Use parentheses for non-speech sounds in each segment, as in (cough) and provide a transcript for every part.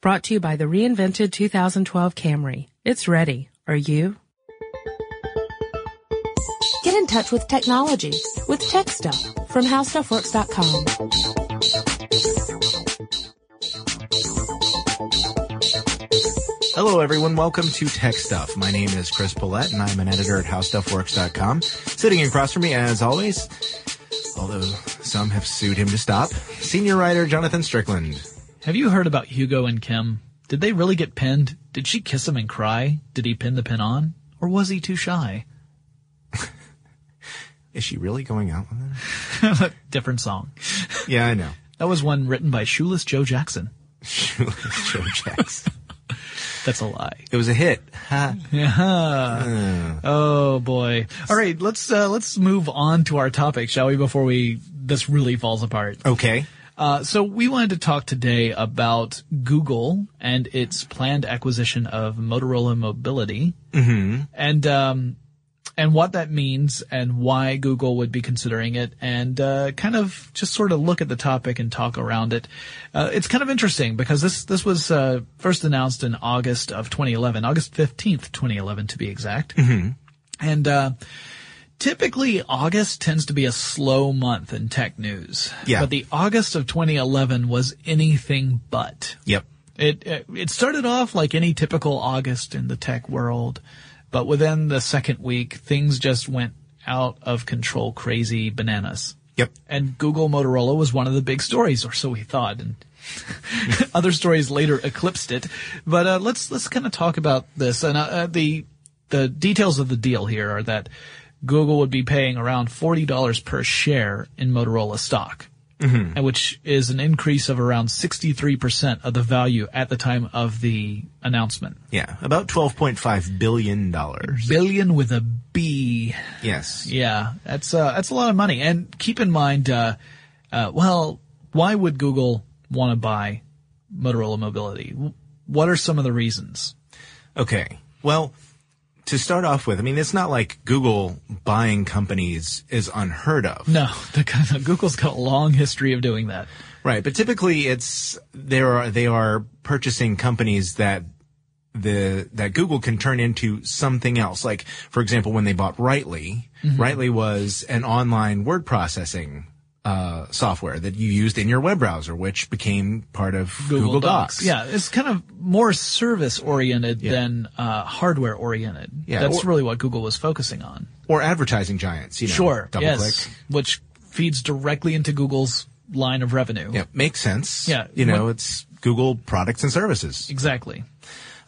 Brought to you by the reinvented 2012 Camry. It's ready. Are you? Get in touch with technology with Tech Stuff from HowStuffWorks.com. Hello, everyone. Welcome to Tech Stuff. My name is Chris Pollette, and I'm an editor at HowStuffWorks.com. Sitting across from me, as always, although some have sued him to stop, senior writer Jonathan Strickland. Have you heard about Hugo and Kim? Did they really get pinned? Did she kiss him and cry? Did he pin the pin on? Or was he too shy? (laughs) Is she really going out with him? (laughs) Different song. (laughs) Yeah, I know. That was one written by Shoeless Joe Jackson. Shoeless Joe Jackson. That's a lie. It was a hit. Ha. Yeah. Oh boy. All right, let's uh, let's move on to our topic, shall we? Before we this really falls apart. Okay. Uh, so we wanted to talk today about Google and its planned acquisition of Motorola Mobility, mm-hmm. and um, and what that means and why Google would be considering it, and uh, kind of just sort of look at the topic and talk around it. Uh, it's kind of interesting because this this was uh, first announced in August of 2011, August 15th, 2011 to be exact, mm-hmm. and. Typically August tends to be a slow month in tech news. Yeah. But the August of 2011 was anything but. Yep. It, it it started off like any typical August in the tech world, but within the second week things just went out of control crazy bananas. Yep. And Google Motorola was one of the big stories or so we thought and (laughs) other stories later eclipsed it. But uh, let's let's kind of talk about this and uh, uh, the the details of the deal here are that Google would be paying around $40 per share in Motorola stock, mm-hmm. and which is an increase of around 63% of the value at the time of the announcement. Yeah. About $12.5 billion. Billion with a B. Yes. Yeah. That's, uh, that's a lot of money. And keep in mind, uh, uh, well, why would Google want to buy Motorola Mobility? What are some of the reasons? Okay. Well, to start off with, I mean, it's not like Google buying companies is unheard of. No, (laughs) the, Google's got a long history of doing that. Right, but typically it's there are they are purchasing companies that the that Google can turn into something else. Like for example, when they bought Writely, mm-hmm. Writely was an online word processing uh, software that you used in your web browser, which became part of Google, Google Docs. Docs. Yeah, it's kind of more service oriented yeah. than uh, hardware oriented. Yeah, that's or, really what Google was focusing on. Or advertising giants, you know. Sure, double yes, click. which feeds directly into Google's line of revenue. Yeah, makes sense. Yeah, you know, what, it's Google products and services. Exactly.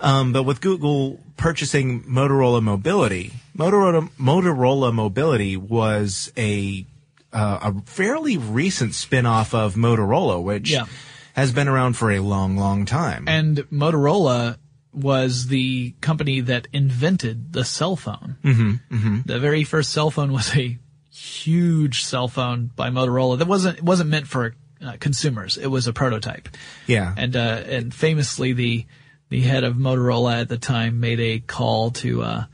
Um, but with Google purchasing Motorola Mobility, Motorola Motorola Mobility was a uh, a fairly recent spin-off of Motorola, which yeah. has been around for a long, long time. And Motorola was the company that invented the cell phone. Mm-hmm, mm-hmm. The very first cell phone was a huge cell phone by Motorola that wasn't it wasn't meant for uh, consumers. It was a prototype. Yeah. And uh, and famously the the head of Motorola at the time made a call to uh,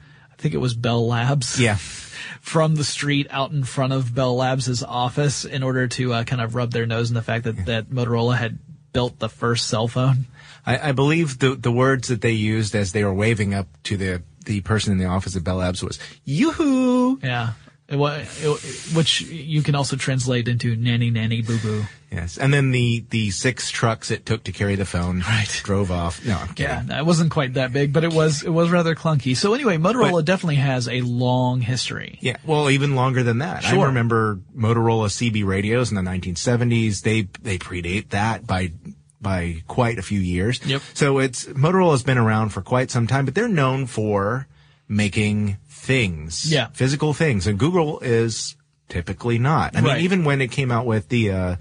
think it was Bell Labs. Yeah. (laughs) from the street out in front of Bell Labs' office in order to uh, kind of rub their nose in the fact that, that Motorola had built the first cell phone. I, I believe the the words that they used as they were waving up to the the person in the office at Bell Labs was "Yoo-hoo!" Yeah. It, it, which you can also translate into nanny nanny boo boo. Yes, and then the the six trucks it took to carry the phone right. drove off. No, I'm kidding. Yeah, it wasn't quite that big, but it was it was rather clunky. So anyway, Motorola but, definitely has a long history. Yeah, well, even longer than that. Sure. I remember Motorola CB radios in the 1970s. They they predate that by by quite a few years. Yep. So it's Motorola's been around for quite some time, but they're known for making things. Yeah. Physical things. And Google is typically not. I right. mean, even when it came out with the, uh,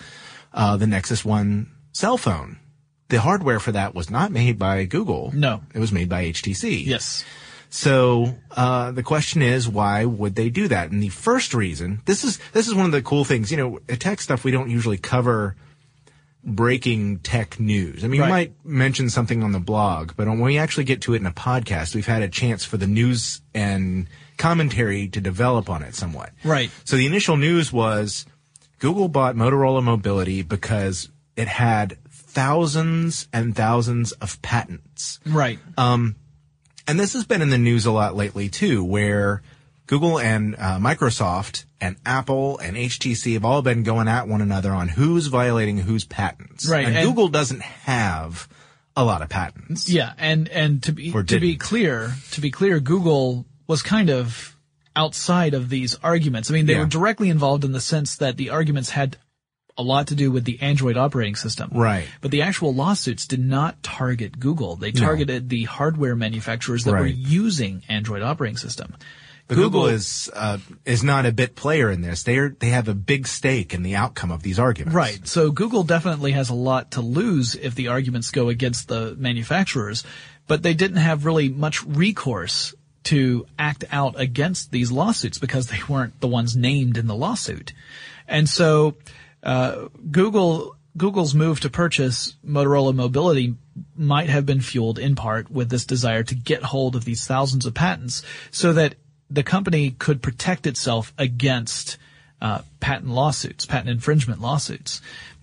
uh, the Nexus One cell phone, the hardware for that was not made by Google. No. It was made by HTC. Yes. So uh, the question is, why would they do that? And the first reason, this is this is one of the cool things. You know, tech stuff we don't usually cover breaking tech news. I mean, right. you might mention something on the blog, but when we actually get to it in a podcast, we've had a chance for the news and commentary to develop on it somewhat. Right. So the initial news was Google bought Motorola Mobility because it had thousands and thousands of patents. Right. Um, and this has been in the news a lot lately too, where Google and uh, Microsoft and Apple and HTC have all been going at one another on who's violating whose patents. Right, And, and- Google doesn't have a lot of patents. Yeah, and and to be to be didn't. clear, to be clear, Google was kind of outside of these arguments. I mean, they Yeah. were directly involved in the sense that the arguments had a lot to do with the Android operating system. Right. But the actual lawsuits did not target Google. They targeted the hardware manufacturers that were using Android operating system. But Google, is uh, is not a bit player in this. They are they have a big stake in the outcome of these arguments. Right. So Google definitely has a lot to lose if the arguments go against the manufacturers, but they didn't have really much recourse to act out against these lawsuits because they weren't the ones named in the lawsuit. And so, uh, Google, Google's move to purchase Motorola Mobility might have been fueled in part with this desire to get hold of these thousands of patents so that the company could protect itself against uh, patent lawsuits, patent infringement lawsuits.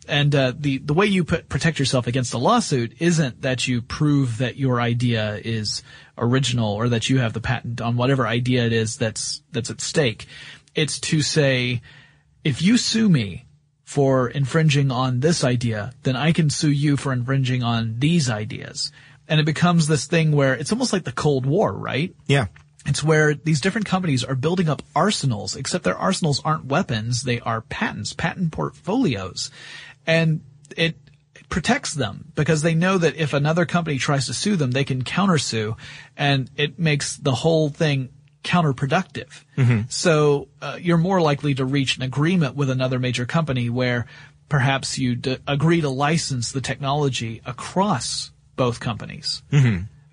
And uh, the the way you put, protect yourself against a lawsuit isn't that you prove that your idea is original or that you have the patent on whatever idea it is that's that's at stake. It's to say, if you sue me for infringing on this idea, then I can sue you for infringing on these ideas. And it becomes this thing where it's almost like the Cold War, right? Yeah. It's where these different companies are building up arsenals, except their arsenals aren't weapons, they are patents, patent portfolios. And it protects them because they know that if another company tries to sue them, they can countersue and it makes the whole thing counterproductive. So uh, you're more likely to reach an agreement with another major company where perhaps you d- agree to license the technology across both companies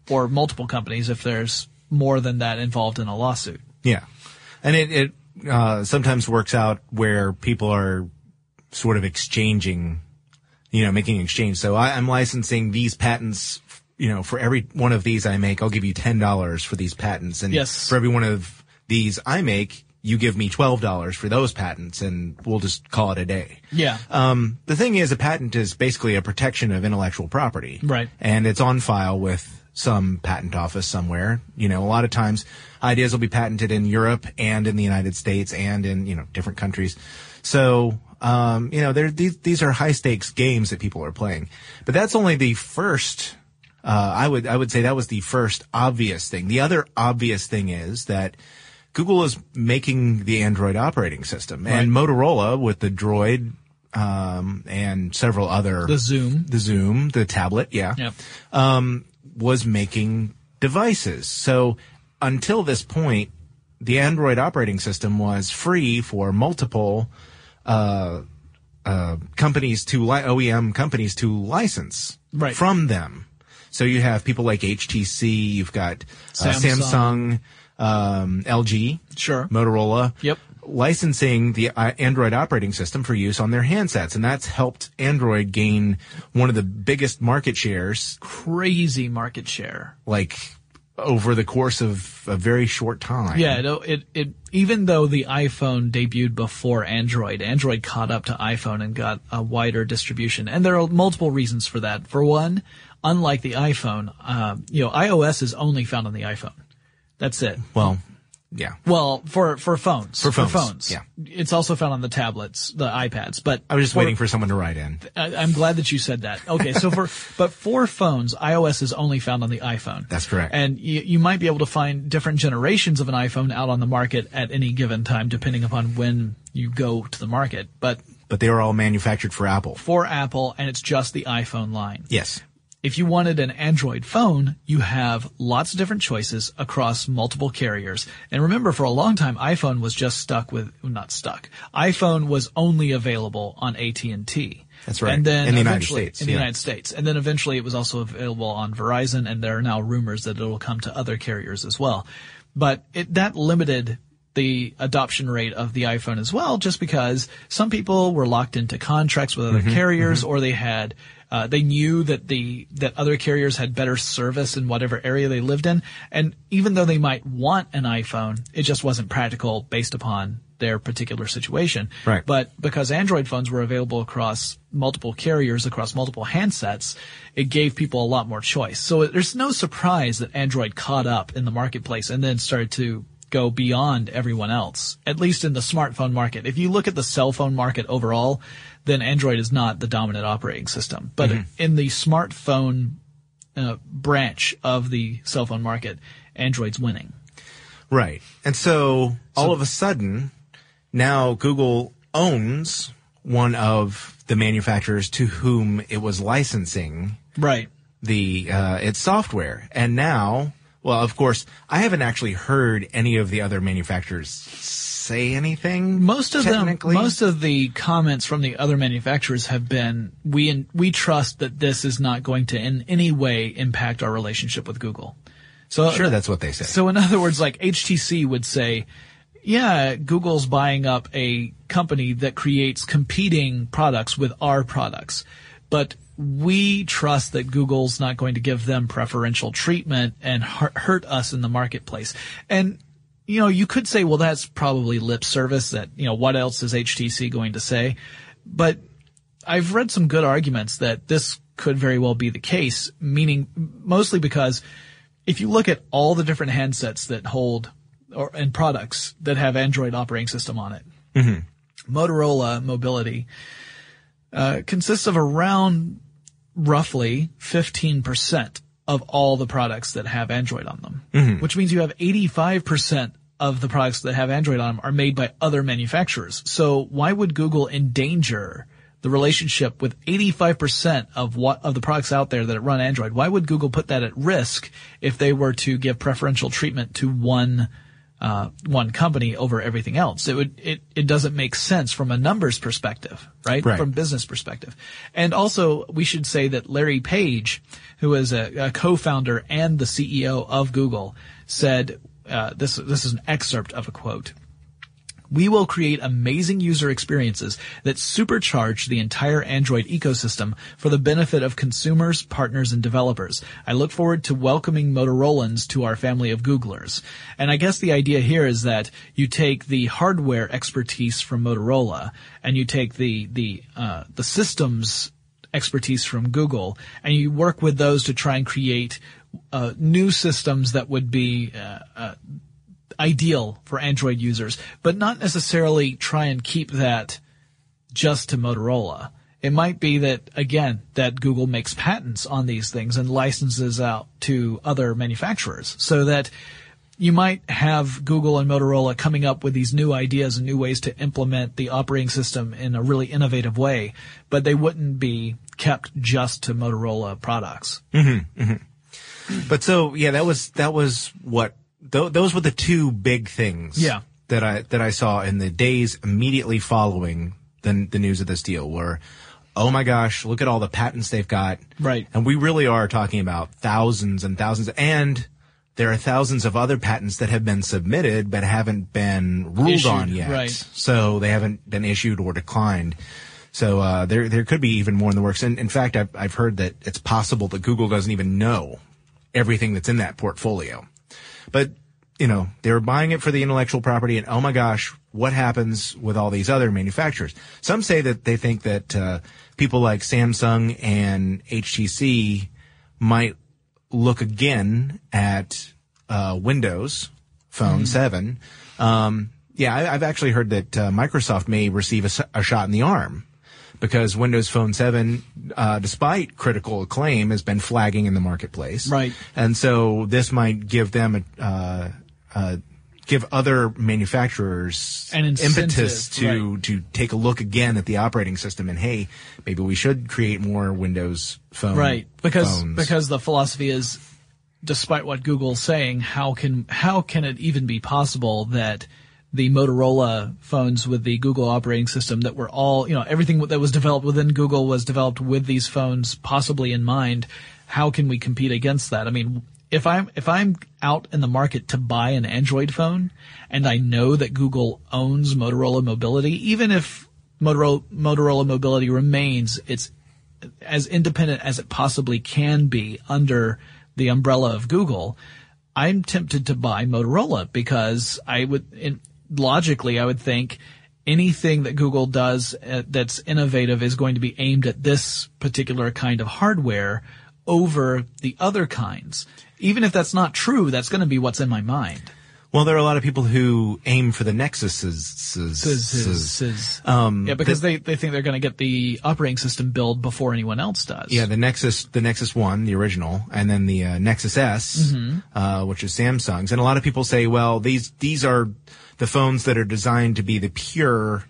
or multiple companies if there's more than that involved in a lawsuit. Yeah. And it, it uh, sometimes works out where people are sort of exchanging, you know, making exchange. So I, I'm licensing these patents, you know, for every one of these I make, I'll give you $10 for these patents. And Yes. for every one of these I make, you give me $12 for those patents and we'll just call it a day. Yeah. Um, the thing is, a patent is basically a protection of intellectual property. Right. And it's on file with some patent office somewhere. You know, a lot of times ideas will be patented in Europe and in the United States and in, you know, different countries. So, um, you know, there, these, these are high stakes games that people are playing. But that's only the first, uh, I would, I would say that was the first obvious thing. The other obvious thing is that Google is making the Android operating system and Motorola with the Droid, um, and several other, the Zoom. the Zoom, the tablet, yeah, Yep. um, was making devices. So until this point, the Android operating system was free for multiple uh, uh, companies to li- OEM companies to license Right. from them. So you have people like HTC, you've got uh, Samsung. Samsung, um, LG, Sure. Motorola. Yep. Licensing the uh, Android operating system for use on their handsets. And that's helped Android gain one of the biggest market shares, Crazy market share. like over the course of a very short time. Yeah, it, it, it, even though the iPhone debuted before Android, Android caught up to iPhone and got a wider distribution. And there are multiple reasons for that. For one, unlike the iPhone, um, you know, iOS is only found on the iPhone. That's it. Well, yeah. Well, for for phones, For phones, yeah. It's also found on the tablets, the iPads. But I was just for- waiting for someone to write in. I, I'm glad that you said that. Okay, so for (laughs) but for phones, iOS is only found on the iPhone. That's correct. And you, you might be able to find different generations of an iPhone out on the market at any given time, depending upon when you go to the market. But But they were all manufactured for Apple. for Apple, and it's just the iPhone line. Yes. If you wanted an Android phone, you have lots of different choices across multiple carriers. And remember, for a long time, iPhone was just stuck with, not stuck. iPhone was only available on AT&T. That's right. And then In the United eventually- States, In the yeah. United States. And then eventually it was also available on Verizon, and there are now rumors that it'll come to other carriers as well. But it, that limited the adoption rate of the iPhone as well, just because some people were locked into contracts with Mm-hmm, other carriers, or they had uh, they knew that the that other carriers had better service in whatever area they lived in, and even though they might want an iPhone, it just wasn't practical based upon their particular situation. Right. But because Android phones were available across multiple carriers, across multiple handsets, it gave people a lot more choice. So there's no surprise that Android caught up in the marketplace and then started to go beyond everyone else, at least in the smartphone market. If you look at the cell phone market overall, then Android is not the dominant operating system. But in the smartphone uh, branch of the cell phone market, Android's winning. Right. And so, all of a sudden, now Google owns one of the manufacturers to whom it was licensing Right. the uh, its software. And now, well, of course, I haven't actually heard any of the other manufacturers say anything. Most of them, most of the comments from the other manufacturers have been, we, we trust that this is not going to in any way impact our relationship with Google. So sure that's what they say. So in other words, like HTC would say, yeah, Google's buying up a company that creates competing products with our products, but we trust that Google's not going to give them preferential treatment and hurt us in the marketplace. And you know, you could say, well, that's probably lip service that, you know, what else is HTC going to say? But I've read some good arguments that this could very well be the case, meaning mostly because if you look at all the different handsets that hold or and products that have Android operating system on it, Motorola Mobility uh, consists of around roughly 15% of all the products that have Android on them, mm-hmm. which means you have 85% of the products that have Android on them are made by other manufacturers. So why would Google endanger the relationship with 85% of what, of the products out there that run Android? Why would Google put that at risk if they were to give preferential treatment to one uh, one company over everything else. It would it it doesn't make sense from a numbers perspective, right? Right. From business perspective, and also we should say that Larry Page, who is a, a co-founder and the CEO of Google, said uh, this this is an excerpt of a quote. We will create amazing user experiences that supercharge the entire Android ecosystem for the benefit of consumers, partners, and developers. I look forward to welcoming Motorolans to our family of Googlers. And I guess the idea here is that you take the hardware expertise from Motorola and you take the, the, uh, the systems expertise from Google and you work with those to try and create uh, new systems that would be uh, uh, ideal for Android users, but not necessarily try and keep that just to Motorola. It might be that, again, that Google makes patents on these things and licenses out to other manufacturers so that you might have Google and Motorola coming up with these new ideas and new ways to implement the operating system in a really innovative way, but they wouldn't be kept just to Motorola products. Mm-hmm, mm-hmm. But so yeah, that was that was what th- those were the two big things. Yeah. That I that I saw in the days immediately following the the news of this deal were, oh my gosh, look at all the patents they've got. Right. And we really are talking about thousands and thousands, and there are thousands of other patents that have been submitted but haven't been ruled Issued, on yet. right. So they haven't been issued or declined. So uh, there there could be even more in the works. And in fact, I've I've heard that it's possible that Google doesn't even know everything that's in that portfolio. But you know, they were buying it for the intellectual property, and oh my gosh, what happens with all these other manufacturers? Some say that they think that uh, people like Samsung and HTC might look again at uh, Windows Phone 7. Um, yeah, I, I've actually heard that uh, Microsoft may receive a shot in the arm because Windows Phone 7, uh, despite critical acclaim, has been flagging in the marketplace. Right. And so this might give them a, uh, uh, give other manufacturers An impetus to to take a look again at the operating system and hey, maybe we should create more Windows Phone right because phones. because the philosophy is despite what google's saying how can how can it even be possible that the motorola phones with the google operating system that were all you know everything that was developed within google was developed with these phones possibly in mind. How can we compete against that? I mean if i'm if i'm out in the market to buy an android phone and i know that google owns motorola mobility even if motorola, motorola mobility remains its as independent as it possibly can be under the umbrella of Google, I'm tempted to buy Motorola because I would, in, logically, I would think anything that Google does uh, that's innovative is going to be aimed at this particular kind of hardware over the other kinds. Even if that's not true, that's going to be what's in my mind. Well, there are a lot of people who aim for the Nexuses. Um, yeah, because the, they, they think they're going to get the operating system build before anyone else does. Yeah, the Nexus, the Nexus One, the original, and then the uh, Nexus S, mm-hmm. uh, which is Samsung's. And a lot of people say, well, these these are the phones that are designed to be the pure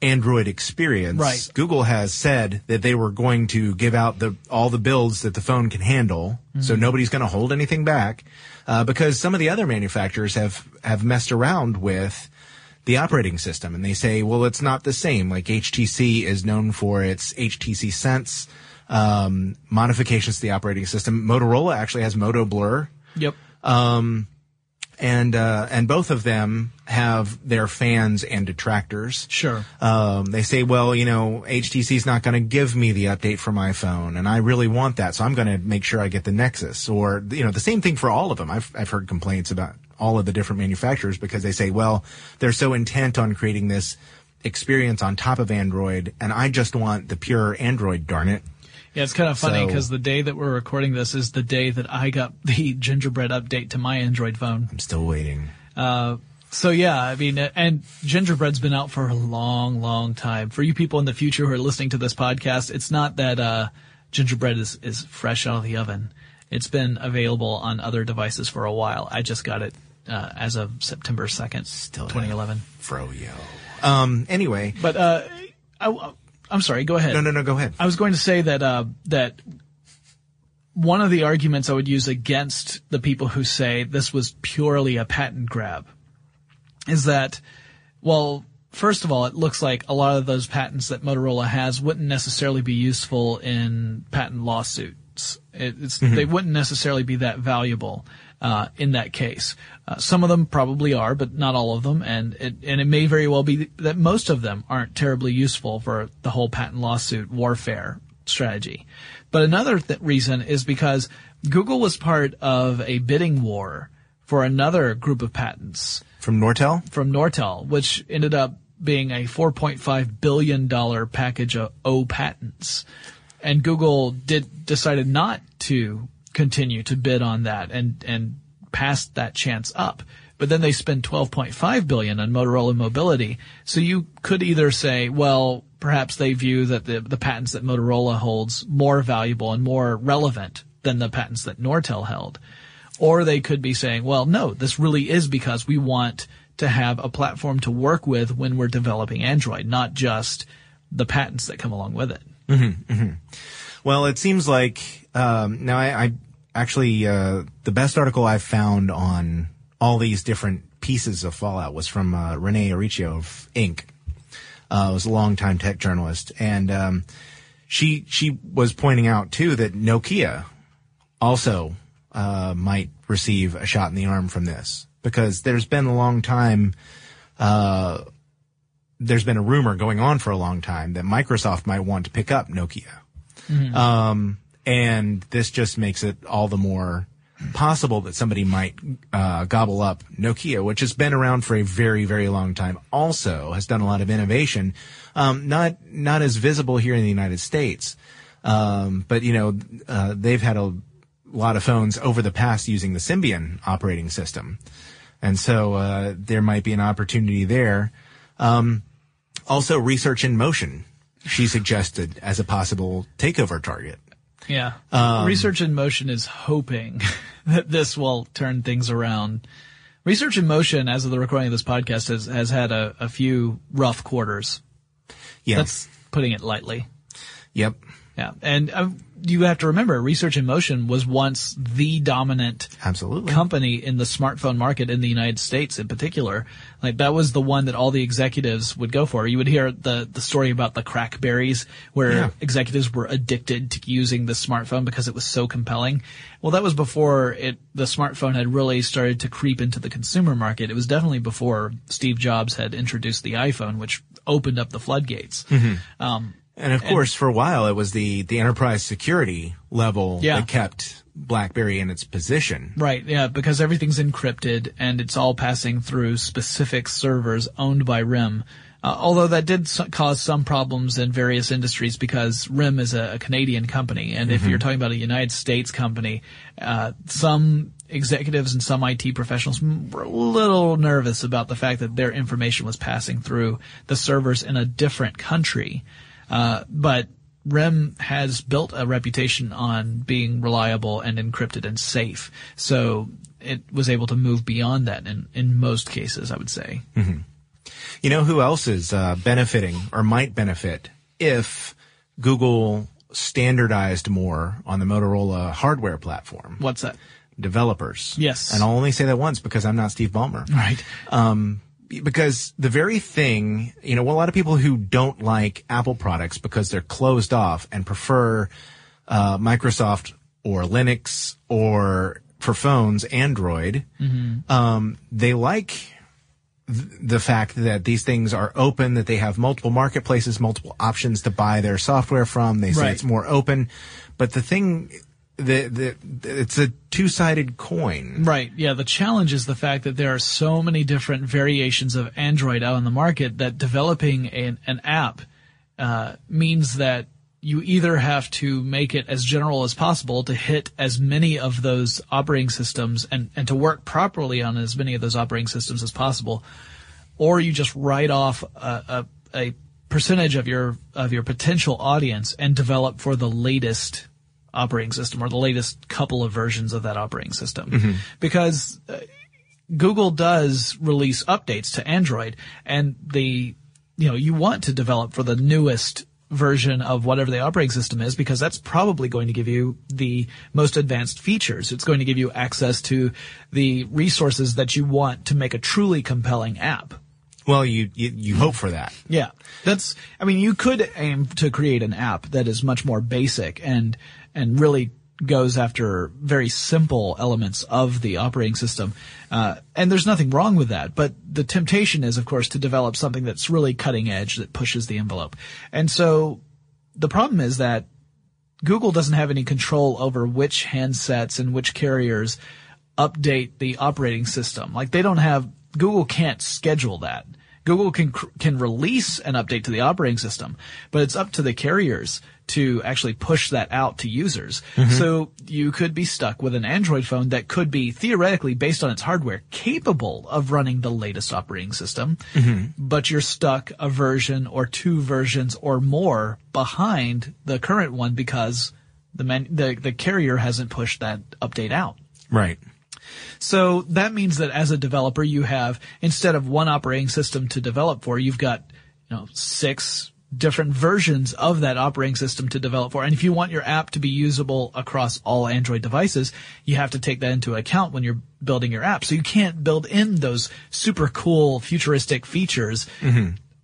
Android experience. Right. Google has said that they were going to give out the all the builds that the phone can handle, mm-hmm. so nobody's going to hold anything back uh, because some of the other manufacturers have have messed around with the operating system and they say, well, it's not the same. Like HTC is known for its HTC Sense um, modifications to the operating system. Motorola actually has Moto Blur. Yep. Um, and uh, and both of them have their fans and detractors. Sure. Um, they say, well, you know, HTC is not going to give me the update for my phone, and I really want that, so I'm going to make sure I get the Nexus. Or you know, the same thing for all of them. I've I've heard complaints about all of the different manufacturers because they say, well, they're so intent on creating this experience on top of Android, and I just want the pure Android. Darn it. Yeah, it's kind of funny because so, the day that we're recording this is the day that I got (laughs) the Gingerbread update to my Android phone. I'm still waiting. Uh, so yeah, I mean, and Gingerbread's been out for a long, long time. For you people in the future who are listening to this podcast, it's not that uh, Gingerbread is is fresh out of the oven. It's been available on other devices for a while. I just got it uh, as of September second, still 2011. Froyo. Um. Anyway, but uh, I, I'm sorry. Go ahead. No, no, no. Go ahead. I was going to say that uh, that one of the arguments I would use against the people who say this was purely a patent grab is that, well, first of all, it looks like a lot of those patents that Motorola has wouldn't necessarily be useful in patent lawsuits. It, mm-hmm. They wouldn't necessarily be that valuable uh, in that case. Uh, some of them probably are, but not all of them, and it, and it may very well be that most of them aren't terribly useful for the whole patent lawsuit warfare strategy. But another th- reason is because Google was part of a bidding war for another group of patents from Nortel. From Nortel, which ended up being a 4.5 billion dollar package of O patents, and Google did decided not to continue to bid on that and and pass that chance up. But then they spend 12.5 billion on Motorola Mobility. So you could either say, well, perhaps they view that the, the patents that Motorola holds more valuable and more relevant than the patents that Nortel held. Or they could be saying, well, no, this really is because we want to have a platform to work with when we're developing Android, not just the patents that come along with it. Mm-hmm, mm-hmm. Well, it seems like um, now I, I actually uh, the best article I've found on all these different pieces of Fallout was from uh, Rene of Inc. Uh, was a longtime tech journalist, and um, she she was pointing out too that Nokia also uh, might receive a shot in the arm from this because there's been a long time. Uh, there's been a rumor going on for a long time that Microsoft might want to pick up Nokia. Mm-hmm. Um, and this just makes it all the more possible that somebody might uh, gobble up Nokia, which has been around for a very, very long time. Also, has done a lot of innovation, um, not not as visible here in the United States, um, but you know uh, they've had a lot of phones over the past using the Symbian operating system, and so uh, there might be an opportunity there. Um, also, research in motion, she suggested as a possible takeover target. Yeah. Um, Research in Motion is hoping (laughs) that this will turn things around. Research in Motion, as of the recording of this podcast, has, has had a, a few rough quarters. Yeah. That's putting it lightly. Yep. Yeah. And uh, you have to remember, Research in Motion was once the dominant Absolutely. company in the smartphone market in the United States in particular. Like that was the one that all the executives would go for. You would hear the, the story about the crackberries where yeah. executives were addicted to using the smartphone because it was so compelling. Well, that was before it, the smartphone had really started to creep into the consumer market. It was definitely before Steve Jobs had introduced the iPhone, which opened up the floodgates. Mm-hmm. Um, And of course, for a while, it was the, the enterprise security level Yeah. that kept BlackBerry in its position. Right, yeah, because everything's encrypted and it's all passing through specific servers owned by RIM. Uh, although that did s- cause some problems in various industries because RIM is a, a Canadian company, and if you're talking about a United States company, uh, some executives and some IT professionals were a little nervous about the fact that their information was passing through the servers in a different country. Uh, but RIM has built a reputation on being reliable and encrypted and safe. So it was able to move beyond that in, in most cases, I would say. You know who else is uh, benefiting or might benefit if Google standardized more on the Motorola hardware platform? What's that? Developers. Yes. And I'll only say that once because I'm not Steve Ballmer. Right. Um, because the very thing, you know, a lot of people who don't like Apple products because they're closed off and prefer uh, Microsoft or Linux or for phones Android, um, they like th- the fact that these things are open, that they have multiple marketplaces, multiple options to buy their software from. They say Right. it's more open, but the thing, the, the, it's a two-sided coin. Right. Yeah. The challenge is the fact that there are so many different variations of Android out on the market that developing an, an app uh, means that you either have to make it as general as possible to hit as many of those operating systems and, and to work properly on as many of those operating systems as possible, or you just write off a, a, a percentage of your of your potential audience and develop for the latest operating system or the latest couple of versions of that operating system because uh, Google does release updates to Android and the you know you want to develop for the newest version of whatever the operating system is because that's probably going to give you the most advanced features. It's going to give you access to the resources that you want to make a truly compelling app. Well, you, you, you hope for that. Yeah. That's, I mean, you could aim to create an app that is much more basic and, and really goes after very simple elements of the operating system. Uh, and there's nothing wrong with that, but the temptation is, of course, to develop something that's really cutting edge that pushes the envelope. And so the problem is that Google doesn't have any control over which handsets and which carriers update the operating system. Like they don't have, Google can't schedule that. Google can, can release an update to the operating system, but it's up to the carriers to actually push that out to users. Mm-hmm. So you could be stuck with an Android phone that could be theoretically based on its hardware capable of running the latest operating system, mm-hmm. but you're stuck a version or two versions or more behind the current one because the man, the, the carrier hasn't pushed that update out. Right. So that means that as a developer, you have, instead of one operating system to develop for, you've got, you know, six different versions of that operating system to develop for. And if you want your app to be usable across all Android devices, you have to take that into account when you're building your app. So you can't build in those super cool futuristic features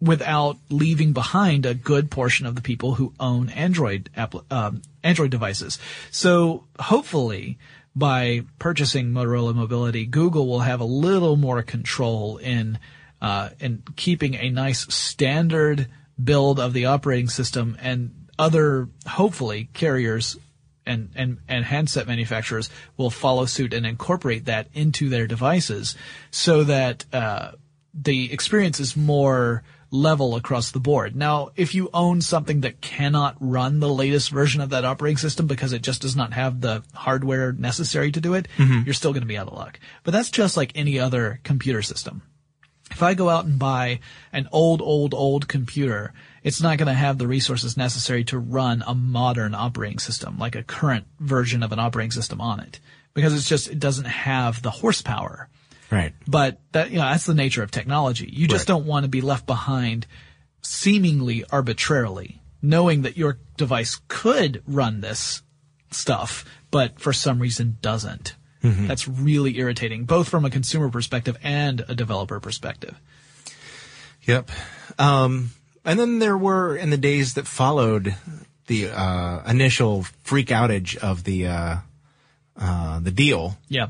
without leaving behind a good portion of the people who own Android app, um, Android devices. So hopefully, by purchasing Motorola Mobility, Google will have a little more control in uh, in keeping a nice standard build of the operating system, and other hopefully carriers and, and, and handset manufacturers will follow suit and incorporate that into their devices so that uh, the experience is more level across the board. Now, if you own something that cannot run the latest version of that operating system because it just does not have the hardware necessary to do it, you're still going to be out of luck. But that's just like any other computer system. If I go out and buy an old, old, old computer, it's not going to have the resources necessary to run a modern operating system, like a current version of an operating system on it, because it's just, it doesn't have the horsepower. Right. But that, you know, that's the nature of technology. You just Right. don't want to be left behind seemingly arbitrarily, knowing that your device could run this stuff, but for some reason doesn't. That's really irritating, both from a consumer perspective and a developer perspective. Yep. Um, and then there were in the days that followed the uh, initial freak outage of the uh, uh, the deal. Yeah.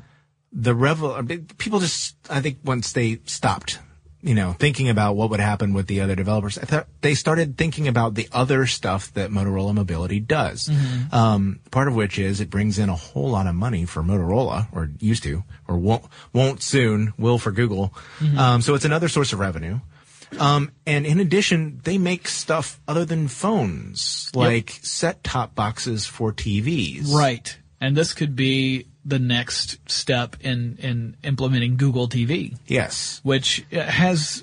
The revel people just I think once they stopped you know, thinking about what would happen with the other developers, I thought they started thinking about the other stuff that Motorola Mobility does. Um, part of which is it brings in a whole lot of money for Motorola, or used to, or won't, won't soon, will for Google. Um, so it's another source of revenue. Um, and in addition, they make stuff other than phones, like set top boxes for TVs. Right. And this could be the next step in, in implementing Google TV, Yes. which has,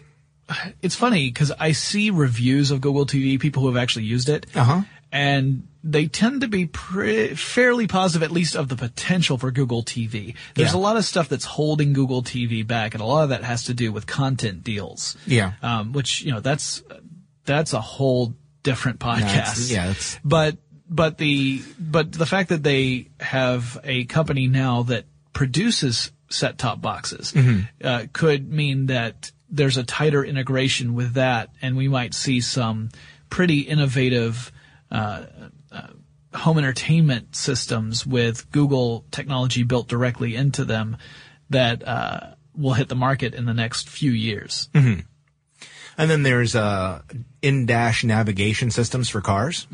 it's funny because I see reviews of Google TV, people who have actually used it. Uh-huh. And they tend to be fairly positive, at least of the potential for Google TV. There's Yeah. a lot of stuff that's holding Google TV back, and a lot of that has to do with content deals. Yeah. Um, which, you know, that's, that's a whole different podcast. it's- yeah, it's- But but the but the fact that they have a company now that produces set top boxes uh, could mean that there's a tighter integration with that, and we might see some pretty innovative. Uh, uh, home entertainment systems with Google technology built directly into them that uh, will hit the market in the next few years. And then there's uh, in-dash navigation systems for cars.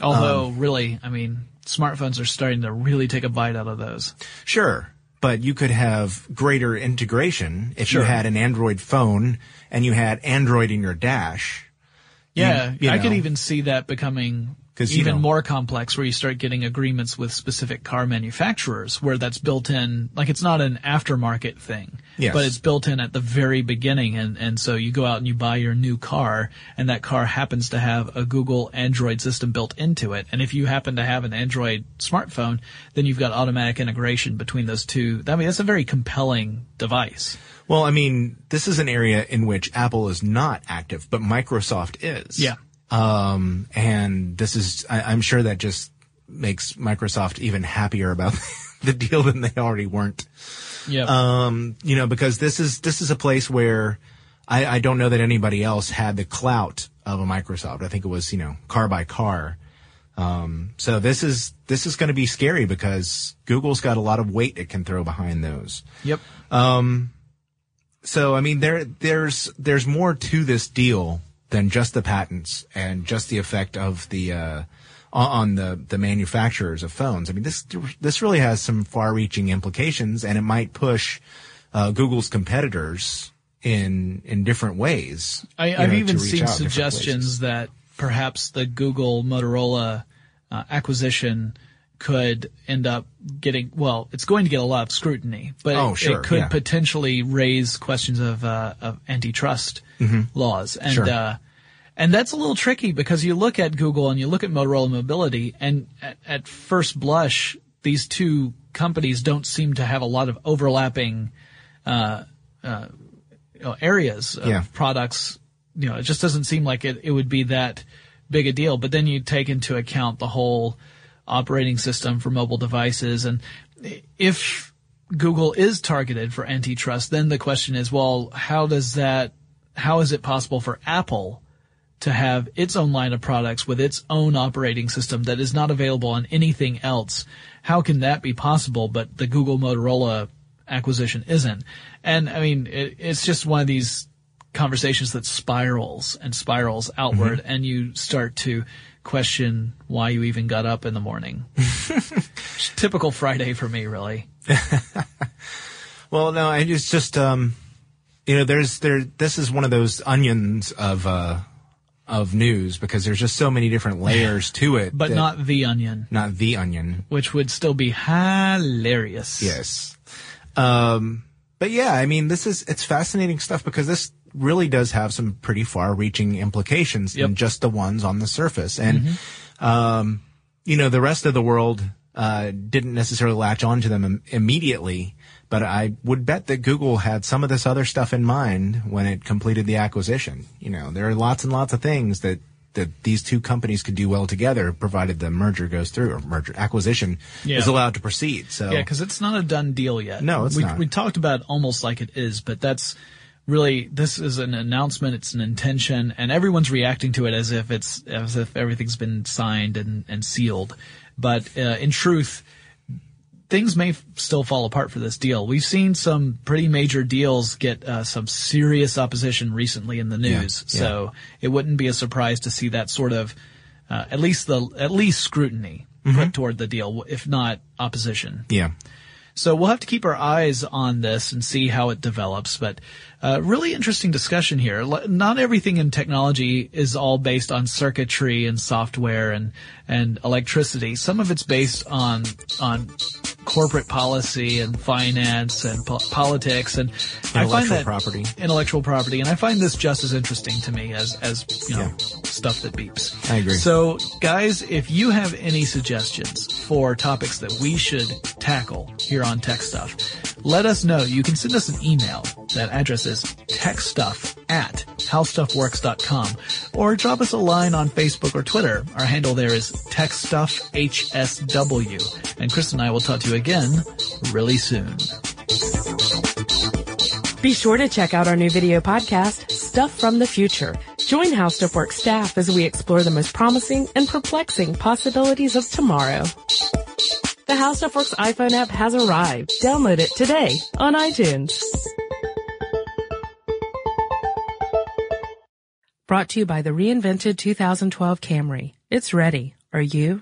Although, Um, really, I mean, smartphones are starting to really take a bite out of those. Sure, but you could have greater integration if Sure. you had an Android phone and you had Android in your dash. Yeah, you I could even see that becoming 'Cause, you even know- more complex where you start getting agreements with specific car manufacturers where that's built in, like it's not an aftermarket thing, Yes. but it's built in at the very beginning. And, and so you go out and you buy your new car and that car happens to have a Google Android system built into it. And if you happen to have an Android smartphone, then you've got automatic integration between those two. I mean, that's a very compelling device. Well, I mean, this is an area in which Apple is not active, but Microsoft is. Yeah. Um, and this is, I, I'm sure that just makes Microsoft even happier about (laughs) the deal than they already weren't. Yeah. Um, you know, because this is this is a place where I, I don't know that anybody else had the clout of a Microsoft. I think it was you know car by car. Um, so this is this is going to be scary because Google's got a lot of weight it can throw behind those. yep. Um, so I mean there there's there's more to this deal than just the patents and just the effect of the uh, on- the the manufacturers of phones. I mean this this really has some far-reaching implications, and it might push uh, Google's competitors in in different ways. I, I've know, even seen suggestions that perhaps the Google Motorola uh, acquisition could end up getting well. It's going to get a lot of scrutiny, but Oh, it, sure, it could yeah. potentially raise questions of uh, of antitrust laws, and Mm-hmm. Sure. uh, and that's a little tricky because you look at Google and you look at Motorola Mobility, and at, at first blush, these two companies don't seem to have a lot of overlapping you know, areas of Yeah. products. You know, it just doesn't seem like it, it would be that big a deal. But then you take into account the whole operating system for mobile devices. And if Google is targeted for antitrust, then the question is, well, how does that, how is it possible for Apple to have its own line of products with its own operating system that is not available on anything else. How can that be possible? But the Google Motorola acquisition isn't. And I mean, it, it's just one of these conversations that spirals and spirals outward and you start to question why you even got up in the morning. (laughs) Typical Friday for me, really. (laughs) Well, no, I it's just um, you know, there's there. This is one of those onions of uh of news because there's just so many different layers (laughs) to it. But not the onion, not the onion. which would still be hilarious. Yes. Um, but yeah, I mean, this is, it's fascinating stuff because this really does have some pretty far reaching implications Yep. than just the ones on the surface. And, um, you know, the rest of the world, uh, didn't necessarily latch onto them im- immediately, but I would bet that Google had some of this other stuff in mind when it completed the acquisition. You know, there are lots and lots of things that, that these two companies could do well together, provided the merger goes through or merger acquisition Yeah. is allowed to proceed. So Yeah, because it's not a done deal yet. No, it's we, not. We talked about almost like it is, but that's really this is an announcement. It's an intention, and everyone's reacting to it as if it's as if everything's been signed and, and sealed. But uh, in truth, things may f- still fall apart for this deal. We've seen some pretty major deals get uh, some serious opposition recently in the news, yeah. so it wouldn't be a surprise to see that sort of uh, at least the at least scrutiny put toward the deal, if not opposition. Yeah. So we'll have to keep our eyes on this and see how it develops. But uh, really interesting discussion here. Not everything in technology is all based on circuitry and software and and electricity. Some of it's based on on corporate policy and finance and po- politics and I find Intellectual that property. intellectual property and I find this just as interesting to me as as you know Yeah. stuff that beeps. I agree. So, guys, if you have any suggestions for topics that we should tackle here on Tech Stuff, let us know. You can send us an email. That address is techstuff at howstuffworks.com or drop us a line on Facebook or Twitter. Our handle there is techstuffhsw. And Chris and I will talk to you again really soon. Be sure to check out our new video podcast, Stuff from the Future. Join Stuff Works staff as we explore the most promising and perplexing possibilities of tomorrow. The How Stuff Works iPhone app has arrived. Download it today on iTunes. Brought to you by the reinvented 2012 Camry. It's ready. Are you?